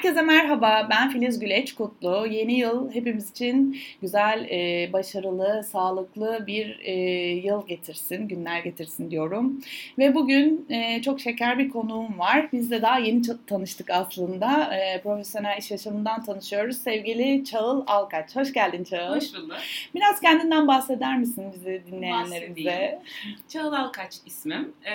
Herkese merhaba, ben Filiz Güleç Kutlu. Yeni yıl hepimiz için güzel, e, başarılı, sağlıklı bir e, yıl getirsin, günler getirsin diyorum. Ve bugün e, çok şeker bir konuğum var. Biz de daha yeni tanıştık aslında. E, profesyonel iş yaşamından tanışıyoruz. Sevgili Çağıl Alkaç. Hoş geldin Çağıl. Hoş bulduk. Biraz kendinden bahseder misin bizi dinleyenlerimize? Çağıl Alkaç ismim. E,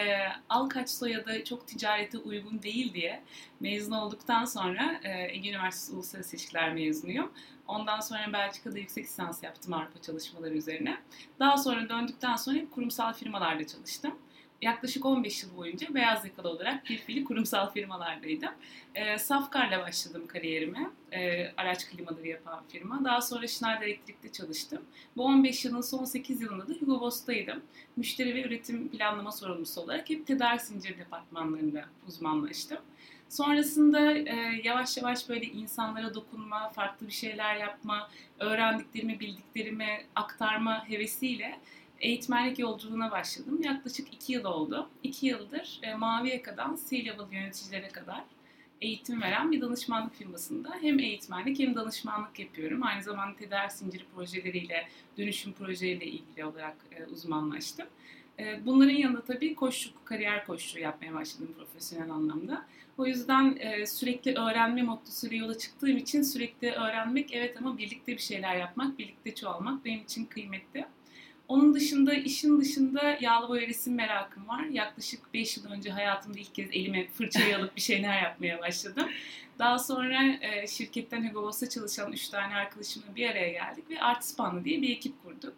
Alkaç soyadı çok ticarete uygun değil diye mezun olduktan sonra e, Ege Üniversitesi Uluslararası İlişkiler mezunuyum. Ondan sonra Belçika'da yüksek lisans yaptım Avrupa çalışmaları üzerine. Daha sonra döndükten sonra hep kurumsal firmalarda çalıştım. Yaklaşık 15 yıl boyunca beyaz yakalı olarak bir fili kurumsal firmalardaydım. E, Safkar'la başladım kariyerime. E, araç klimaları yapan firma. Daha sonra Schneider Elektrik'te çalıştım. Bu 15 yılın son 8 yılında da Hugo Boss'taydım. Müşteri ve üretim planlama sorumlusu olarak hep tedarik zinciri departmanlarında uzmanlaştım. Sonrasında e, yavaş yavaş böyle insanlara dokunma, farklı bir şeyler yapma, öğrendiklerimi, bildiklerimi aktarma hevesiyle eğitmenlik yolculuğuna başladım. Yaklaşık iki yıl oldu. İki yıldır e, Mavi Yaka'dan C-Level yöneticilere kadar eğitim veren bir danışmanlık firmasında hem eğitmenlik hem danışmanlık yapıyorum. Aynı zamanda tedarik zinciri projeleriyle, dönüşüm projeleriyle ilgili olarak e, uzmanlaştım. E, bunların yanında tabii koşuk, kariyer koşuğu yapmaya başladım profesyonel anlamda. O yüzden e, sürekli öğrenme mottosuyla yola çıktığım için sürekli öğrenmek evet ama birlikte bir şeyler yapmak, birlikte çoğalmak benim için kıymetli. Onun dışında işin dışında yağlı boya resim merakım var. Yaklaşık 5 yıl önce hayatımda ilk kez elime fırçayı alıp bir şeyler yapmaya başladım. Daha sonra e, şirketten Hugo Boss'a çalışan 3 tane arkadaşımla bir araya geldik ve Artispanlı diye bir ekip kurduk.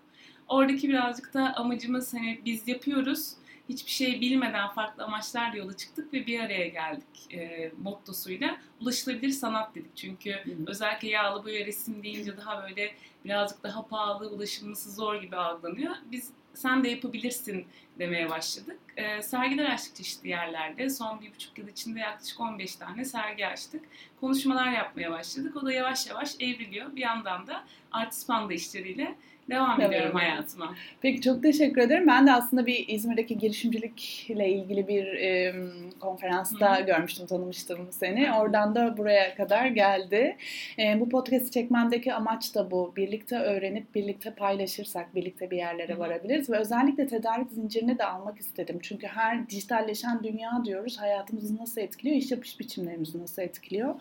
Oradaki birazcık da amacımız hani biz yapıyoruz hiçbir şey bilmeden farklı amaçlarla yola çıktık ve bir araya geldik e, mottosuyla. Ulaşılabilir sanat dedik çünkü hı hı. özellikle yağlı boya resim deyince daha böyle birazcık daha pahalı, ulaşılması zor gibi algılanıyor. Biz sen de yapabilirsin demeye başladık. E, sergiler açtık çeşitli yerlerde. Son bir buçuk yıl içinde yaklaşık 15 tane sergi açtık. Konuşmalar yapmaya başladık. O da yavaş yavaş evriliyor. Bir yandan da Artist Panda işleriyle devam evet. ediyorum hayatıma. Peki çok teşekkür ederim. Ben de aslında bir İzmir'deki girişimcilikle ilgili bir e, konferansta Hı. görmüştüm, tanımıştım seni. Oradan da buraya kadar geldi. E, bu podcast'i çekmemdeki amaç da bu. Birlikte öğrenip birlikte paylaşırsak birlikte bir yerlere Hı. varabiliriz ve özellikle tedarik zincirini de almak istedim. Çünkü her dijitalleşen dünya diyoruz hayatımızı nasıl etkiliyor, iş yapış biçimlerimizi nasıl etkiliyor.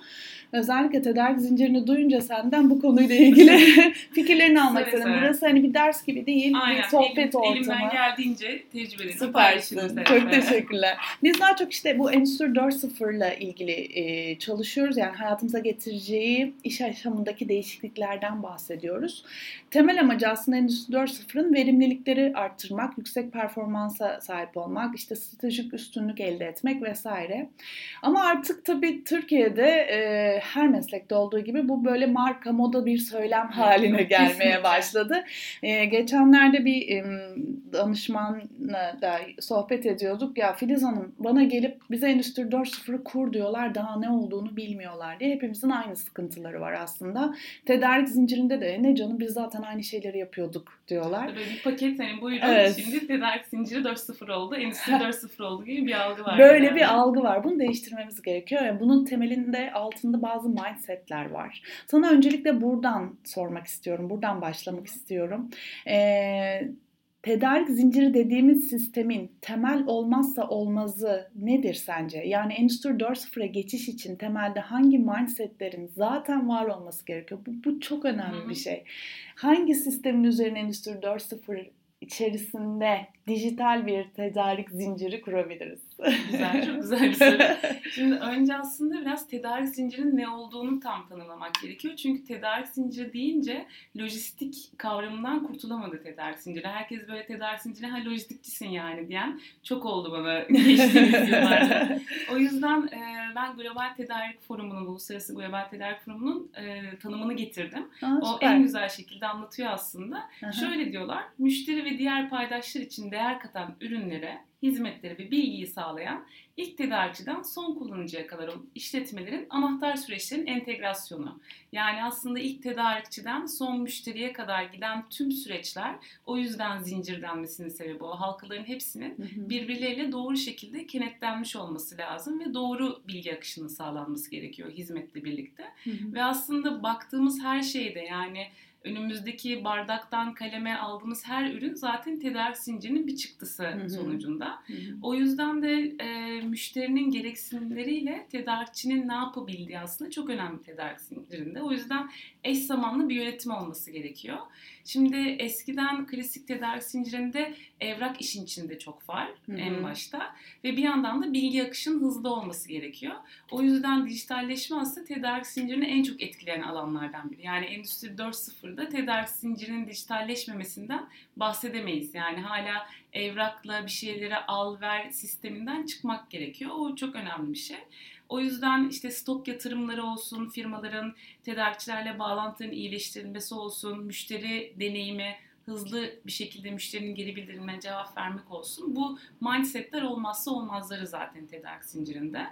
Özellikle tedarik zincirini duyunca senden bu konuyla ilgili fikirlerini almak istedim. Burası burası hani bir ders gibi değil, Aynen. bir sohbet Elim, ortamı. Elimden geldiğince tecrübelerimi Süpersin. Çok teşekkürler. Biz daha çok işte bu Endüstri 4.0 ile ilgili e, çalışıyoruz. Yani hayatımıza getireceği iş yaşamındaki değişikliklerden bahsediyoruz. Temel amacı aslında Endüstri 4.0'ın verimlilikleri arttırmak, yüksek performansa sahip olmak, işte stratejik üstünlük elde etmek vesaire. Ama artık tabii Türkiye'de e, her meslekte olduğu gibi bu böyle marka moda bir söylem haline gelmeye başladı. E, geçenlerde bir e, danışmanla da sohbet ediyorduk. Ya Filiz Hanım bana gelip bize Endüstri 4.0'ı kur diyorlar daha ne olduğunu bilmiyorlar diye. Hepimizin aynı sıkıntıları var aslında. Tedarik zincirinde de ne canım biz zaten aynı şeyleri yapıyorduk diyorlar. Böyle bir paket hani buyurun evet. şimdi tedarik zinciri 4.0 oldu, Endüstri 4.0 oldu gibi bir algı var. Böyle yani. bir algı var. Bunu değiştirmemiz gerekiyor. Yani bunun temelinde altında bazı mindsetler var. Sana öncelikle buradan sormak istiyorum. Buradan başlamak istiyorum istiyorum. E, tedarik zinciri dediğimiz sistemin temel olmazsa olmazı nedir sence? Yani Endüstri 4.0'a geçiş için temelde hangi mindsetlerin zaten var olması gerekiyor? Bu, bu çok önemli Hı-hı. bir şey. Hangi sistemin üzerine Endüstri 4.0 içerisinde dijital bir tedarik zinciri kurabiliriz. Güzel, çok güzel bir soru. Şimdi önce aslında biraz tedarik zincirinin ne olduğunu tam tanımlamak gerekiyor. Çünkü tedarik zinciri deyince lojistik kavramından kurtulamadı tedarik zinciri. Herkes böyle tedarik zincirine ha lojistikçisin yani diyen çok oldu bana geçtiğimiz yıllarda. O yüzden e, ben Global Tedarik Forumu'nun, Uluslararası Global Tedarik Forumu'nun e, tanımını getirdim. Aa, o en güzel şekilde anlatıyor aslında. Aha. Şöyle diyorlar, müşteri ve diğer paydaşlar için değer katan ürünlere hizmetleri ve bilgiyi sağlayan ilk tedarikçiden son kullanıcıya kadar olan işletmelerin anahtar süreçlerin entegrasyonu. Yani aslında ilk tedarikçiden son müşteriye kadar giden tüm süreçler o yüzden zincir denmesinin sebebi o. Halkaların hepsinin birbirleriyle doğru şekilde kenetlenmiş olması lazım ve doğru bilgi akışının sağlanması gerekiyor hizmetle birlikte. Ve aslında baktığımız her şeyde yani önümüzdeki bardaktan kaleme aldığımız her ürün zaten tedarik zincirinin bir çıktısı hı hı. sonucunda. Hı hı. O yüzden de e, müşterinin gereksinimleriyle tedarikçinin ne yapabildiği aslında çok önemli tedarik zincirinde. O yüzden eş zamanlı bir yönetim olması gerekiyor. Şimdi eskiden klasik tedarik zincirinde evrak işin içinde çok var hı hı. en başta ve bir yandan da bilgi akışının hızlı olması gerekiyor. O yüzden dijitalleşme aslında tedarik zincirini en çok etkileyen alanlardan biri. Yani Endüstri 4.0'da tedarik zincirinin dijitalleşmemesinden bahsedemeyiz. Yani hala evrakla bir şeyleri al ver sisteminden çıkmak gerekiyor. O çok önemli bir şey. O yüzden işte stok yatırımları olsun, firmaların tedarikçilerle bağlantıların iyileştirilmesi olsun, müşteri deneyimi hızlı bir şekilde müşterinin geri bildirimine cevap vermek olsun. Bu mindsetler olmazsa olmazları zaten tedarik zincirinde.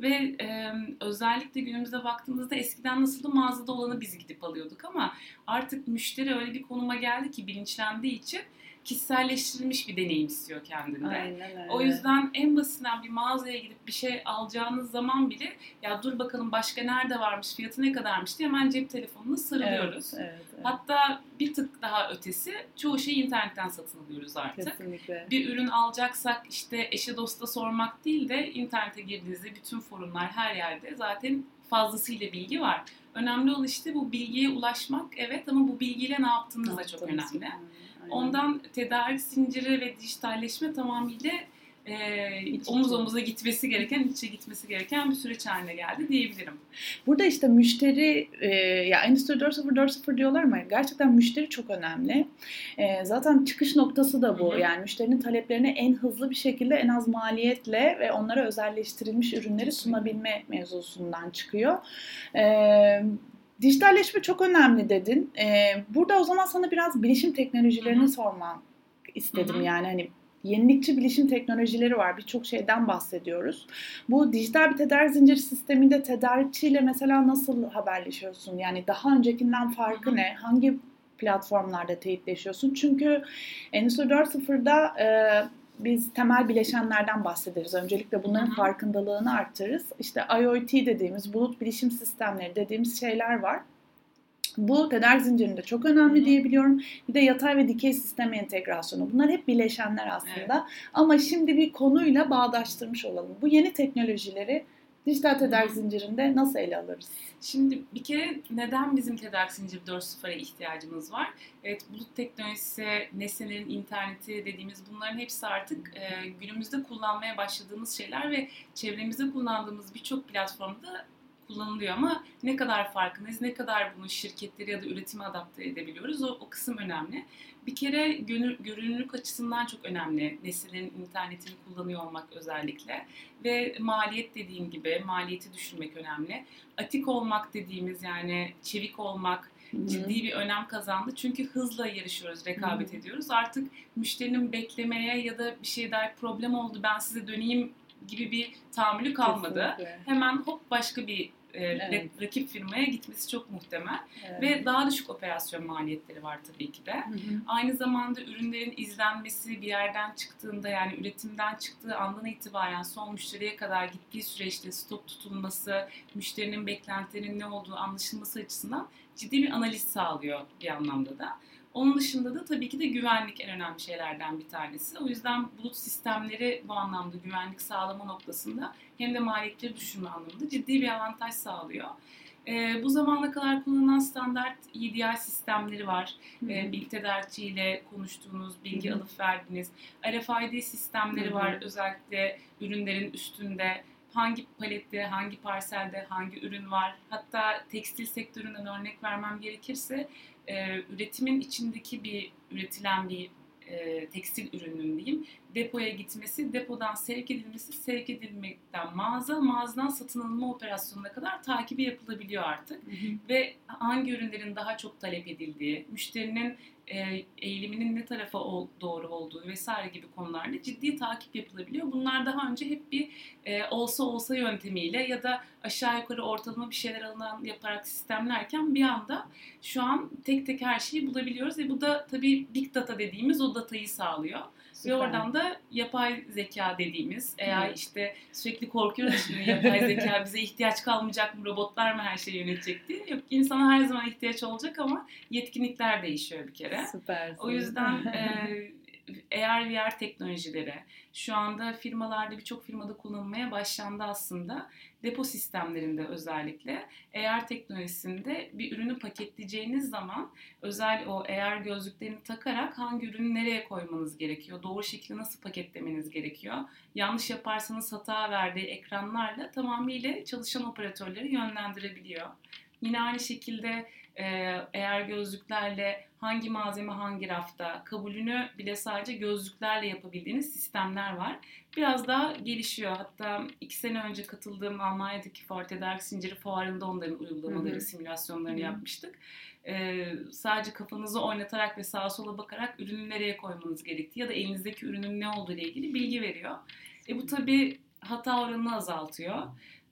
Ve e, özellikle günümüzde baktığımızda eskiden nasıldı? Mağazada olanı biz gidip alıyorduk ama artık müşteri öyle bir konuma geldi ki bilinçlendiği için kişiselleştirilmiş bir deneyim istiyor kendinde. Aynen öyle. O yüzden en basitinden bir mağazaya gidip bir şey alacağınız zaman bile ya dur bakalım başka nerede varmış, fiyatı ne kadarmış diye hemen cep telefonuna sarılıyoruz. Evet, evet, evet. Hatta bir tık daha ötesi çoğu şeyi internetten satın alıyoruz artık. Kesinlikle. Bir ürün alacaksak işte eşe dosta sormak değil de internete girdiğinizde bütün forumlar her yerde zaten fazlasıyla bilgi var. Önemli olan işte bu bilgiye ulaşmak evet ama bu bilgiyle ne yaptığınız da çok önemli. Ondan tedarik zinciri ve dijitalleşme tamamıyla e, omuz omuza gitmesi gereken, içe gitmesi gereken bir süreç haline geldi diyebilirim. Burada işte müşteri, e, ya Endüstri 4.0 4.0 diyorlar ama gerçekten müşteri çok önemli. E, zaten çıkış noktası da bu. Hı-hı. Yani müşterinin taleplerini en hızlı bir şekilde, en az maliyetle ve onlara özelleştirilmiş ürünleri sunabilme mevzusundan çıkıyor. Evet Dijitalleşme çok önemli dedin. Ee, burada o zaman sana biraz bilişim teknolojilerini Hı-hı. sormak istedim. Hı-hı. Yani hani yenilikçi bilişim teknolojileri var. Birçok şeyden bahsediyoruz. Bu dijital bir tedarik zincir sisteminde tedarikçiyle mesela nasıl haberleşiyorsun? Yani daha öncekinden farkı Hı-hı. ne? Hangi platformlarda teyitleşiyorsun? Çünkü Endüstri 4.0'da e, biz temel bileşenlerden bahsederiz. Öncelikle bunların Hı-hı. farkındalığını arttırırız. İşte IoT dediğimiz, bulut bilişim sistemleri dediğimiz şeyler var. Bu tedarik zincirinde çok önemli Hı-hı. diyebiliyorum. Bir de yatay ve dikey sistem entegrasyonu. Bunlar hep bileşenler aslında. Evet. Ama şimdi bir konuyla bağdaştırmış olalım. Bu yeni teknolojileri Dijital tedarik zincirinde nasıl ele alırız? Şimdi bir kere neden bizim tedarik zinciri 4.0'a ihtiyacımız var? Evet bulut teknolojisi, nesnelerin interneti dediğimiz bunların hepsi artık e, günümüzde kullanmaya başladığımız şeyler ve çevremizde kullandığımız birçok platformda kullanılıyor ama ne kadar farkındayız, ne kadar bunu şirketleri ya da üretime adapte edebiliyoruz o, o kısım önemli. Bir kere gönül, görünürlük açısından çok önemli nesillerin internetini kullanıyor olmak özellikle ve maliyet dediğim gibi maliyeti düşünmek önemli. Atik olmak dediğimiz yani çevik olmak, ciddi bir önem kazandı. Çünkü hızla yarışıyoruz, rekabet Hı-hı. ediyoruz. Artık müşterinin beklemeye ya da bir şey dair problem oldu ben size döneyim gibi bir tahammülü kalmadı. Kesinlikle. Hemen hop başka bir e, evet. rakip firmaya gitmesi çok muhtemel. Evet. Ve daha düşük operasyon maliyetleri var tabii ki de. Hı hı. Aynı zamanda ürünlerin izlenmesi bir yerden çıktığında yani üretimden çıktığı andan itibaren son müşteriye kadar gittiği süreçte stok tutulması, müşterinin beklentilerinin ne olduğu anlaşılması açısından ciddi bir analiz sağlıyor bir anlamda da. Onun dışında da tabii ki de güvenlik en önemli şeylerden bir tanesi. O yüzden bulut sistemleri bu anlamda güvenlik sağlama noktasında hem de maliyetleri düşürme anlamında ciddi bir avantaj sağlıyor. E, bu zamana kadar kullanılan standart EDI sistemleri var. E, bilgi tedarikçiyle konuştuğunuz, bilgi Hı-hı. alıp verdiğiniz. RFID sistemleri Hı-hı. var özellikle ürünlerin üstünde hangi palette, hangi parselde hangi ürün var. Hatta tekstil sektöründen örnek vermem gerekirse e, üretimin içindeki bir üretilen bir e, tekstil ürünün diyeyim depoya gitmesi, depodan sevk edilmesi, sevk edilmekten mağaza, mağazadan satın alınma operasyonuna kadar takibi yapılabiliyor artık. Hı hı. Ve hangi ürünlerin daha çok talep edildiği, müşterinin e, eğiliminin ne tarafa doğru olduğu vesaire gibi konularda ciddi takip yapılabiliyor. Bunlar daha önce hep bir e, olsa olsa yöntemiyle ya da aşağı yukarı ortalama bir şeyler alınan yaparak sistemlerken bir anda şu an tek tek her şeyi bulabiliyoruz ve bu da tabii big data dediğimiz o datayı sağlıyor. Süper. Ve oradan da yapay zeka dediğimiz eğer evet. işte sürekli korkuyoruz şimdi yapay zeka bize ihtiyaç kalmayacak mı robotlar mı her şeyi yönetecek diye. Yok insana her zaman ihtiyaç olacak ama yetkinlikler değişiyor bir kere. Süper. O yüzden e, eğer VR teknolojileri şu anda firmalarda birçok firmada kullanılmaya başlandı aslında. Depo sistemlerinde özellikle eğer teknolojisinde bir ürünü paketleyeceğiniz zaman özel o eğer gözlüklerini takarak hangi ürünü nereye koymanız gerekiyor, doğru şekilde nasıl paketlemeniz gerekiyor, yanlış yaparsanız hata verdiği ekranlarla tamamıyla çalışan operatörleri yönlendirebiliyor. Yine aynı şekilde eğer gözlüklerle hangi malzeme hangi rafta kabulünü bile sadece gözlüklerle yapabildiğiniz sistemler var. Biraz daha gelişiyor. Hatta iki sene önce katıldığım Almanya'daki Forte Tedarik Zinciri Fuarı'nda onların uygulamaları, Hı-hı. simülasyonlarını Hı-hı. yapmıştık. Ee, sadece kafanızı oynatarak ve sağa sola bakarak ürünü nereye koymanız gerektiği ya da elinizdeki ürünün ne olduğu ile ilgili bilgi veriyor. E bu tabii hata oranını azaltıyor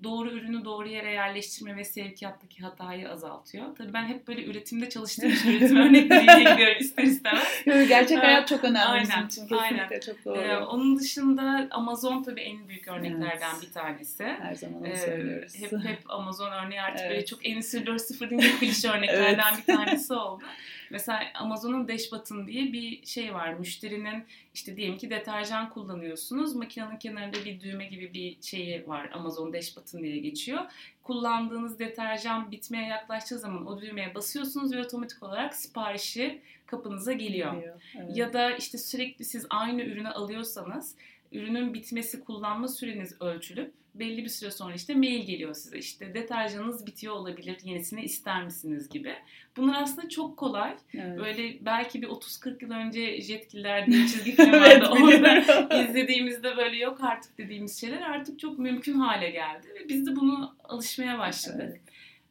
doğru ürünü doğru yere yerleştirme ve sevkiyattaki hatayı azaltıyor. Tabii ben hep böyle üretimde çalıştığım için üretim örnekleriyle gidiyorum ister istemez. Gerçek hayat çok önemli aynen, bizim için. Kesinlikle aynen. çok doğru. Ee, onun dışında Amazon tabii en büyük örneklerden evet. bir tanesi. Her zaman onu ee, söylüyoruz. Hep, hep Amazon örneği artık evet. böyle çok Endüstri 4.0 deyince klişe örneklerden evet. bir tanesi oldu. Mesela Amazon'un Dash Button diye bir şey var. Müşterinin işte diyelim ki deterjan kullanıyorsunuz. Makinenin kenarında bir düğme gibi bir şeyi var. Amazon Dash Button diye geçiyor. Kullandığınız deterjan bitmeye yaklaştığı zaman o düğmeye basıyorsunuz ve otomatik olarak siparişi kapınıza geliyor. geliyor evet. Ya da işte sürekli siz aynı ürünü alıyorsanız ürünün bitmesi kullanma süreniz ölçülüp belli bir süre sonra işte mail geliyor size. İşte deterjanınız bitiyor olabilir, yenisini ister misiniz gibi. Bunlar aslında çok kolay. Evet. Böyle belki bir 30-40 yıl önce Jetgiller diye çizgi film vardı. evet, Orada izlediğimizde böyle yok artık dediğimiz şeyler artık çok mümkün hale geldi. Ve biz de bunu alışmaya başladık. Evet.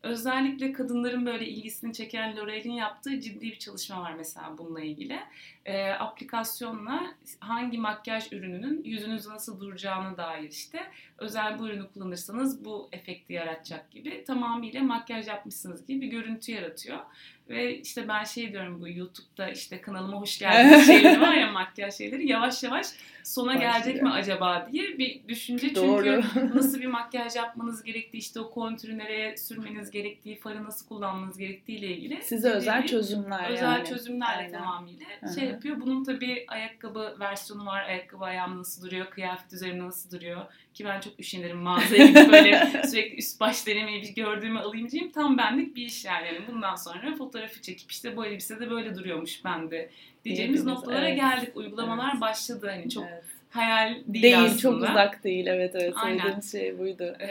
Özellikle kadınların böyle ilgisini çeken L'Oreal'in yaptığı ciddi bir çalışma var mesela bununla ilgili. E, aplikasyonla hangi makyaj ürününün yüzünüzde nasıl duracağına dair işte özel bu ürünü kullanırsanız bu efekti yaratacak gibi tamamıyla makyaj yapmışsınız gibi bir görüntü yaratıyor. Ve işte ben şey diyorum bu YouTube'da işte kanalıma hoş geldiniz şeyleri var ya makyaj şeyleri yavaş yavaş sona Başlıyor. gelecek mi acaba diye bir düşünce. Çünkü Doğru. nasıl bir makyaj yapmanız gerektiği işte o kontürü nereye sürmeniz gerektiği, farı nasıl kullanmanız gerektiği ile ilgili. Size özel çözümler Özel yani. çözümlerle Aynen. tamamıyla Hı-hı. şey yapıyor. Bunun tabii ayakkabı versiyonu var. Ayakkabı ayağım nasıl duruyor, kıyafet üzerine nasıl duruyor. Ki ben çok üşenirim mağazaya gidip böyle sürekli üst baş denemeyi bir gördüğümü alayım diyeyim. Tam benlik bir iş yani. yani bundan sonra fotoğrafı çekip işte bu elbise de böyle duruyormuş bende diyeceğimiz noktalara evet. geldik. Uygulamalar evet. başladı. Hani çok evet. hayal değil, değil aslında. çok uzak değil. Evet evet. Söylediğim şey buydu. Ee,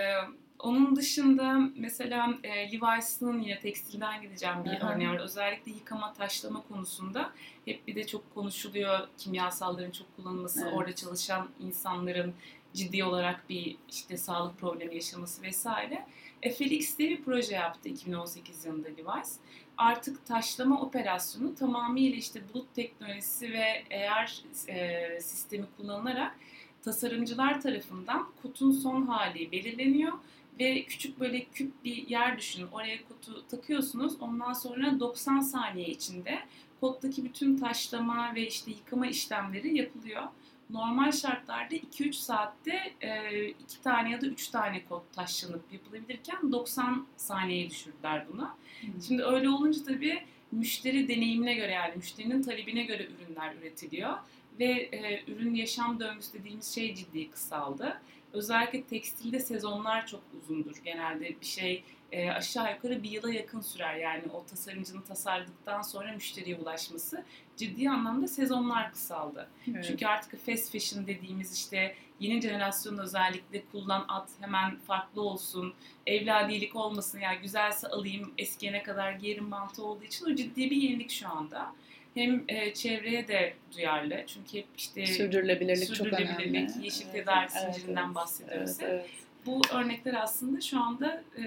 onun dışında mesela e, Levi's'ın yine tekstilden gideceğim bir örneği var. Özellikle yıkama, taşlama konusunda hep bir de çok konuşuluyor kimyasalların çok kullanılması, evet. orada çalışan insanların ciddi olarak bir işte sağlık problemi yaşaması vesaire. E, Felix diye bir proje yaptı 2018 yılında Levi's. Artık taşlama operasyonu tamamıyla işte bulut teknolojisi ve eğer e, sistemi kullanılarak tasarımcılar tarafından kutun son hali belirleniyor ve küçük böyle küp bir yer düşünün. Oraya kutu takıyorsunuz. Ondan sonra 90 saniye içinde kottaki bütün taşlama ve işte yıkama işlemleri yapılıyor normal şartlarda 2-3 saatte e, 2 tane ya da 3 tane kod taşlanıp yapılabilirken 90 saniyeye düşürdüler buna. Hmm. Şimdi öyle olunca tabii müşteri deneyimine göre yani müşterinin talebine göre ürünler üretiliyor ve e, ürün yaşam döngüsü dediğimiz şey ciddi kısaldı. Özellikle tekstilde sezonlar çok uzundur. Genelde bir şey e, aşağı yukarı bir yıla yakın sürer. Yani o tasarımcının tasarladıktan sonra müşteriye ulaşması ciddi anlamda sezonlar kısaldı. Evet. Çünkü artık fast fashion dediğimiz işte yeni jenerasyon özellikle kullan at hemen farklı olsun, evladilik olmasın yani güzelse alayım eskiyene kadar giyerim mantı olduğu için o ciddi bir yenilik şu anda. hem e, çevreye de duyarlı. Çünkü hep işte sürdürülebilirlik, çok önemli. Sürdürülebilirlik, yeşil tedarik evet, zincirinden evet, bahsediyoruz. Evet, evet. Bu örnekler aslında şu anda e,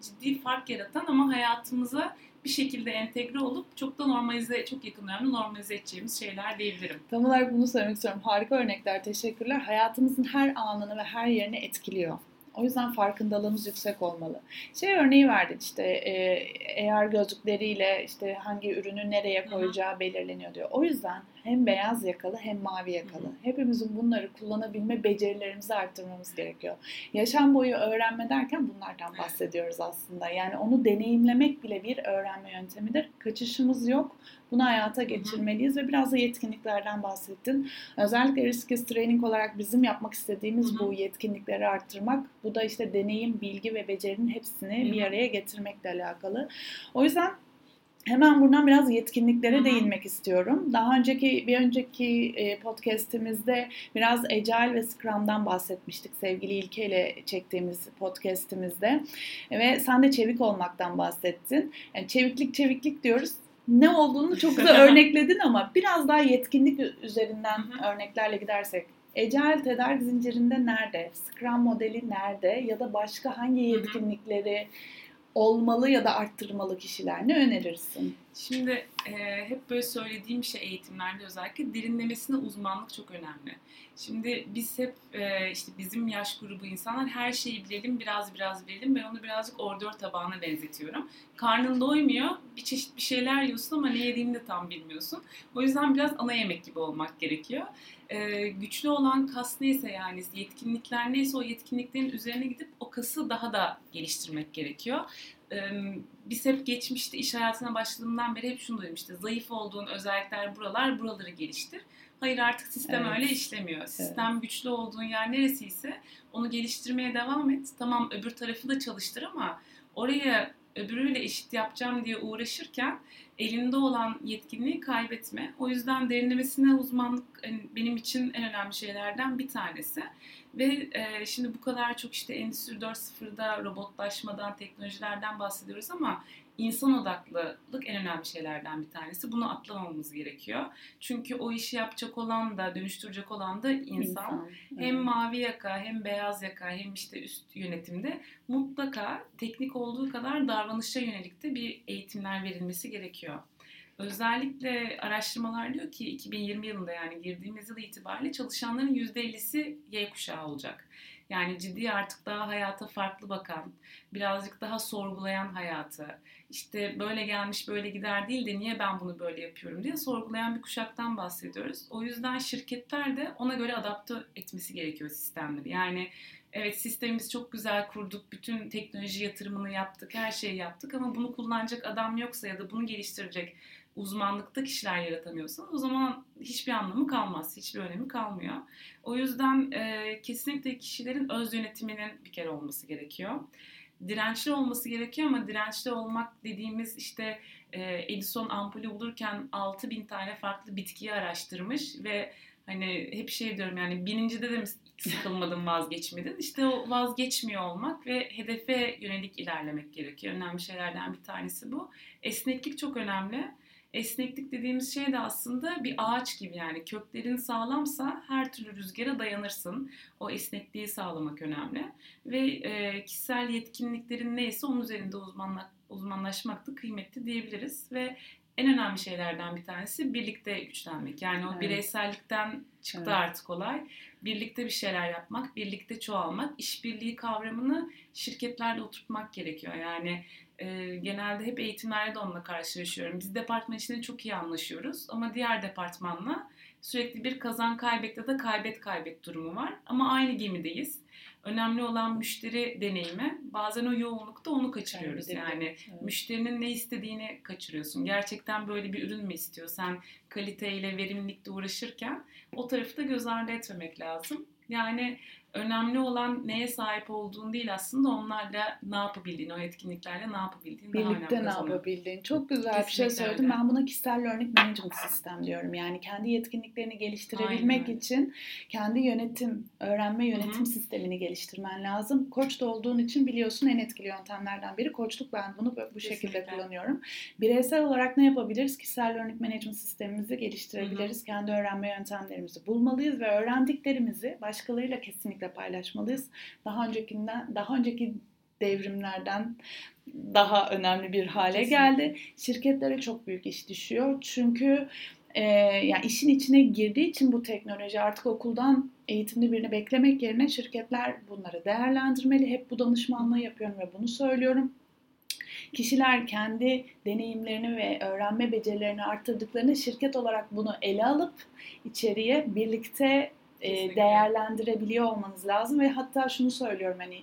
ciddi fark yaratan ama hayatımıza bir şekilde entegre olup çok da normalize, çok yakın dönemde normalize edeceğimiz şeyler diyebilirim. Tam olarak bunu söylemek istiyorum. Harika örnekler, teşekkürler. Hayatımızın her anını ve her yerini etkiliyor. O yüzden farkındalığımız yüksek olmalı. Şey örneği verdin işte eğer gözlükleriyle işte hangi ürünü nereye koyacağı belirleniyor diyor. O yüzden hem beyaz yakalı hem mavi yakalı. Hı-hı. Hepimizin bunları kullanabilme becerilerimizi arttırmamız gerekiyor. Yaşam boyu öğrenme derken bunlardan bahsediyoruz aslında. Yani onu deneyimlemek bile bir öğrenme yöntemidir. Kaçışımız yok. Bunu hayata geçirmeliyiz ve biraz da yetkinliklerden bahsettin. Özellikle risk training olarak bizim yapmak istediğimiz Hı-hı. bu yetkinlikleri arttırmak. Bu da işte deneyim, bilgi ve becerinin hepsini Hı-hı. bir araya getirmekle alakalı. O yüzden Hemen buradan biraz yetkinliklere Hı-hı. değinmek istiyorum. Daha önceki bir önceki e, podcast'imizde biraz Agile ve Scrum'dan bahsetmiştik sevgili İlke ile çektiğimiz podcast'imizde. Ve sen de çevik olmaktan bahsettin. Yani çeviklik çeviklik diyoruz ne olduğunu çok da örnekledin ama biraz daha yetkinlik üzerinden örneklerle gidersek Agile tedarik zincirinde nerede? Scrum modeli nerede? Ya da başka hangi yetkinlikleri olmalı ya da arttırmalı kişiler ne önerirsin? Şimdi e, hep böyle söylediğim şey eğitimlerde özellikle derinlemesine uzmanlık çok önemli. Şimdi biz hep e, işte bizim yaş grubu insanlar her şeyi bilelim biraz biraz bilelim. Ben onu birazcık ordör tabağına benzetiyorum. Karnın doymuyor bir çeşit bir şeyler yiyorsun ama ne yediğini de tam bilmiyorsun. O yüzden biraz ana yemek gibi olmak gerekiyor. E, güçlü olan kas neyse yani yetkinlikler neyse o yetkinliklerin üzerine gidip o kası daha da geliştirmek gerekiyor biz hep geçmişte iş hayatına başladığımdan beri hep şunu duymuştu. Zayıf olduğun özellikler buralar, buraları geliştir. Hayır artık sistem evet. öyle işlemiyor. Sistem evet. güçlü olduğun yer neresiyse onu geliştirmeye devam et. Tamam öbür tarafı da çalıştır ama oraya öbürüyle eşit yapacağım diye uğraşırken elinde olan yetkinliği kaybetme. O yüzden derinlemesine uzmanlık hani benim için en önemli şeylerden bir tanesi. Ve e, şimdi bu kadar çok işte Endüstri 4.0'da robotlaşmadan, teknolojilerden bahsediyoruz ama insan odaklılık en önemli şeylerden bir tanesi. Bunu atlamamamız gerekiyor. Çünkü o işi yapacak olan da, dönüştürecek olan da insan. insan hem evet. mavi yaka, hem beyaz yaka, hem işte üst yönetimde mutlaka teknik olduğu kadar davranışa yönelik de bir eğitimler verilmesi gerekiyor. Özellikle araştırmalar diyor ki 2020 yılında yani girdiğimiz yıl itibariyle çalışanların %50'si Y kuşağı olacak. Yani ciddi artık daha hayata farklı bakan, birazcık daha sorgulayan hayatı, işte böyle gelmiş böyle gider değil de niye ben bunu böyle yapıyorum diye sorgulayan bir kuşaktan bahsediyoruz. O yüzden şirketler de ona göre adapte etmesi gerekiyor sistemleri. Yani evet sistemimizi çok güzel kurduk, bütün teknoloji yatırımını yaptık, her şeyi yaptık ama bunu kullanacak adam yoksa ya da bunu geliştirecek uzmanlıkta kişiler yaratamıyorsanız o zaman hiçbir anlamı kalmaz, hiçbir önemi kalmıyor. O yüzden e, kesinlikle kişilerin öz yönetiminin bir kere olması gerekiyor. Dirençli olması gerekiyor ama dirençli olmak dediğimiz işte e, Edison ampulü bulurken 6000 tane farklı bitkiyi araştırmış ve hani hep şey diyorum yani birincide de sıkılmadın vazgeçmedin? İşte o vazgeçmiyor olmak ve hedefe yönelik ilerlemek gerekiyor. Önemli şeylerden bir tanesi bu. Esneklik çok önemli. Esneklik dediğimiz şey de aslında bir ağaç gibi yani köklerin sağlamsa her türlü rüzgara dayanırsın. O esnekliği sağlamak önemli ve e, kişisel yetkinliklerin neyse onun üzerinde uzmanla, uzmanlaşmak da kıymetli diyebiliriz ve en önemli şeylerden bir tanesi birlikte güçlenmek. Yani o evet. bireysellikten çıktı evet. artık olay. Birlikte bir şeyler yapmak, birlikte çoğalmak, işbirliği kavramını şirketlerde oturtmak gerekiyor. Yani e, genelde hep eğitimlerde onunla karşılaşıyorum. Biz departman içinde çok iyi anlaşıyoruz ama diğer departmanla sürekli bir kazan kaybet ya da kaybet kaybet durumu var. Ama aynı gemideyiz. Önemli olan müşteri deneyimi. Bazen o yoğunlukta onu kaçırıyoruz. Yani evet. müşterinin ne istediğini kaçırıyorsun. Gerçekten böyle bir ürün mü istiyor? Sen kaliteyle, verimlilikle uğraşırken o tarafı da göz ardı etmemek lazım. Yani önemli olan neye sahip olduğun değil aslında onlarla ne yapabildiğin, o etkinliklerle ne yapabildiğin Birlikte ne yapabildiğin. Çok güzel bir şey Kesinlikle söyledin. öyle. Ben buna kişisel learning management sistem diyorum. Yani kendi yetkinliklerini geliştirebilmek Aynen için kendi yönetim, öğrenme yönetim Hı hı. sistemini geliştirmen lazım. Koç da olduğun için biliyorsun en etkili yöntemlerden biri koçluk. Ben bunu bu bu şekilde Kesinlikle. kullanıyorum. Bireysel olarak ne yapabiliriz? Kişisel learning management sistemimizi geliştirebiliriz. Kendi öğrenme yöntemlerimizi bulmalıyız ve öğrendiklerimizi başkalarıyla kesinlikle paylaşmalıyız. Daha öncekinden, daha önceki devrimlerden daha önemli bir hale Kesinlikle. geldi. Şirketlere çok büyük iş düşüyor. Çünkü e, yani işin içine girdiği için bu teknoloji artık okuldan eğitimli birini beklemek yerine şirketler bunları değerlendirmeli. Hep bu danışmanlığı yapıyorum ve bunu söylüyorum. Kişiler kendi deneyimlerini ve öğrenme becerilerini arttırdıklarını şirket olarak bunu ele alıp içeriye birlikte Kesinlikle. değerlendirebiliyor olmanız lazım ve hatta şunu söylüyorum hani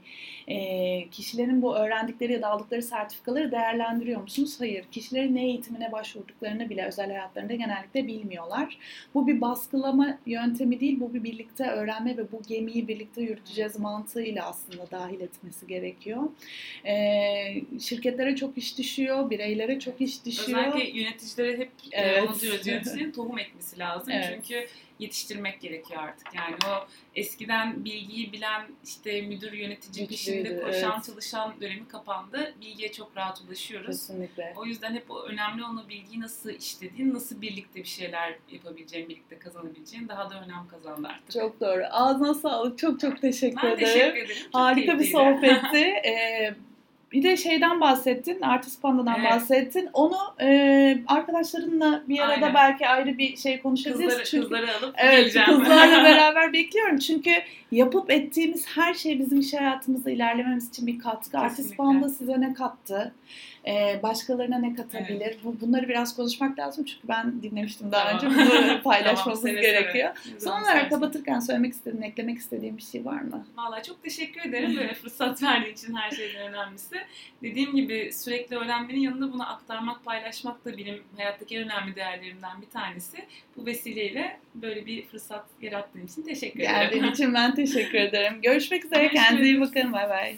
e, kişilerin bu öğrendikleri ya da aldıkları sertifikaları değerlendiriyor musunuz? Hayır. Kişilerin ne eğitimine başvurduklarını bile özel hayatlarında genellikle bilmiyorlar. Bu bir baskılama yöntemi değil, bu bir birlikte öğrenme ve bu gemiyi birlikte yürüteceğiz mantığıyla aslında dahil etmesi gerekiyor. E, şirketlere çok iş düşüyor, bireylere çok iş düşüyor. Özellikle yöneticilere hep e, Evet. onu diyoruz. Yöneticinin tohum ekmesi lazım. Evet. Çünkü yetiştirmek gerekiyor artık. Yani o eskiden bilgiyi bilen işte müdür yönetici peşinde koşan evet. çalışan dönemi kapandı. Bilgiye çok rahat ulaşıyoruz. Kesinlikle. O yüzden hep o önemli olan o bilgiyi nasıl işlediğin, nasıl birlikte bir şeyler yapabileceğin, birlikte kazanabileceğin daha da önem kazandı artık. Çok doğru. Ağzına sağlık. Çok çok teşekkür ben ederim. teşekkür ederim. Çok Harika bir keyifliydi. sohbetti. Ee, bir de şeyden bahsettin, Artist Panda'dan Evet. bahsettin. Onu e, arkadaşlarınla bir arada Aynen. belki ayrı bir şey konuşabiliriz. Kızları, Çünkü kızları alıp Evet, geleceğim. kızlarla beraber bekliyorum. Çünkü yapıp ettiğimiz her şey bizim iş hayatımızda ilerlememiz için bir katkı. Artist Kesinlikle. Panda size ne kattı? Ee, başkalarına ne katabilir? Bu, bunları biraz konuşmak lazım çünkü ben dinlemiştim daha Tamam. önce. Bunu paylaşmamız Tamam, gerekiyor. seve. Ne Son olarak kapatırken söylemek istediğin, eklemek istediğin bir şey var mı? Valla çok teşekkür ederim böyle fırsat verdiğin için her şeyden önemlisi. Dediğim gibi sürekli öğrenmenin yanında bunu aktarmak, paylaşmak da benim hayattaki en önemli değerlerimden bir tanesi. Bu vesileyle böyle bir fırsat yarattığın için teşekkür ederim. Geldiğin için ben teşekkür ederim. Görüşmek üzere. Kendinize iyi bakın. Bay bay.